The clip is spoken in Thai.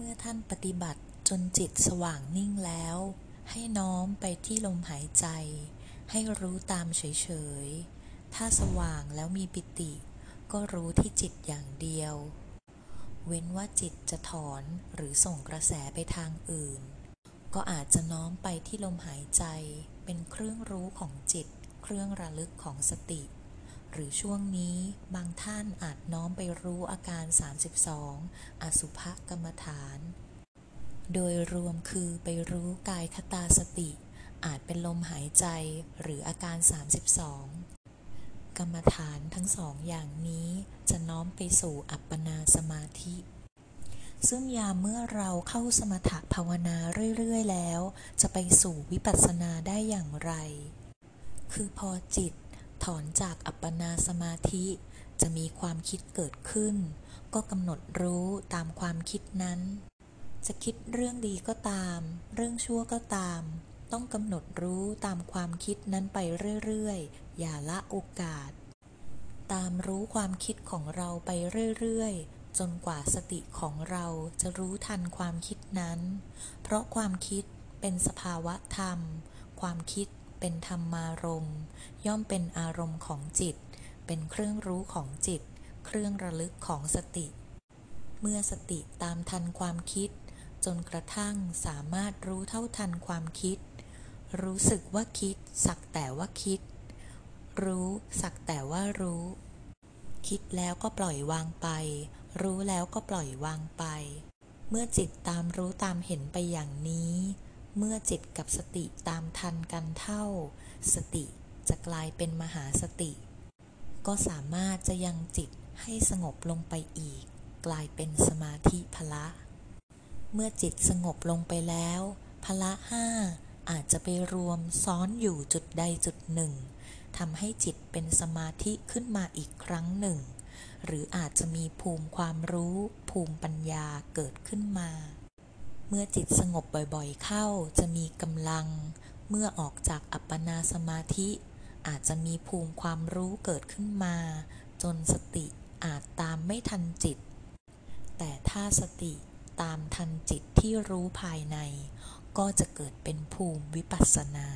เมื่อท่านปฏิบัติจนจิตสว่างนิ่งแล้ว ให้น้อมไปที่ลมหายใจ ให้รู้ตามเฉยๆ ถ้าสว่างแล้วมีปิติ ก็รู้ที่จิตอย่างเดียว เว้นว่าจิตจะถอนหรือส่งกระแสไปทางอื่น ก็อาจจะน้อมไปที่ลมหายใจ เป็นเครื่องรู้ของจิต เครื่องระลึกของสติ หรือช่วงนี้บางท่านอาจน้อมไปรู้อาการ 32 อสุภกรรมฐาน โดยรวมคือไปรู้กายคตาสติ อาจเป็นลมหายใจหรืออาการ 32 กรรมฐานทั้งสองอย่างนี้จะน้อมไปสู่อัปปนาสมาธิซึ่งยามเมื่อเราเข้าสมถภาวนาเรื่อย ๆ แล้ว จะไปสู่วิปัสสนาได้อย่างไร คือพอจิต อนจากอัปปนาสมาธิ จะมีความคิดเกิดขึ้น ก็กำหนดรู้ตามความคิดนั้น จะคิดเรื่องดีก็ตาม เรื่องชั่วก็ตาม ต้องกำหนดรู้ตามความคิดนั้นไปเรื่อยๆ อย่าละโอกาส ตามรู้ความคิดของเราไปเรื่อยๆจนกว่าสติของเราจะรู้ทันความคิดนั้น เพราะความคิดเป็นสภาวะธรรม ความคิด เป็นธรรมารมณ์ย่อมเป็นอารมณ์ของจิต เป็นเครื่องรู้ของจิต เครื่องระลึกของสติ เมื่อสติตามทันความคิด จนกระทั่งสามารถรู้เท่าทันความคิด รู้สึกว่าคิด สักแต่ว่าคิด รู้สักแต่ว่ารู้ คิดแล้วก็ปล่อยวางไป รู้แล้วก็ปล่อยวางไป เมื่อจิตตามรู้ตามเห็นไปอย่างนี้ เมื่อจิตกับสติตามทันกันเท่า สติจะกลายเป็นมหาสติ ก็สามารถจะยังจิตให้สงบลงไปอีก กลายเป็นสมาธิพละ เมื่อจิตสงบลงไปแล้วพละห้าอาจจะไปรวมซ้อนอยู่จุดใดจุดหนึ่งทำให้จิตเป็นสมาธิขึ้นมาอีกครั้งหนึ่ง หรืออาจจะมีภูมิความรู้ ภูมิปัญญาเกิดขึ้นมา เมื่อจิตสงบบ่อยๆเข้าจะมีกำลัง เมื่อออกจากอัปปนาสมาธิ อาจจะมีภูมิความรู้เกิดขึ้นมา จนสติอาจตามไม่ทันจิต แต่ถ้าสติตามทันจิตที่รู้ภายใน ก็จะเกิดเป็นภูมิวิปัสสนา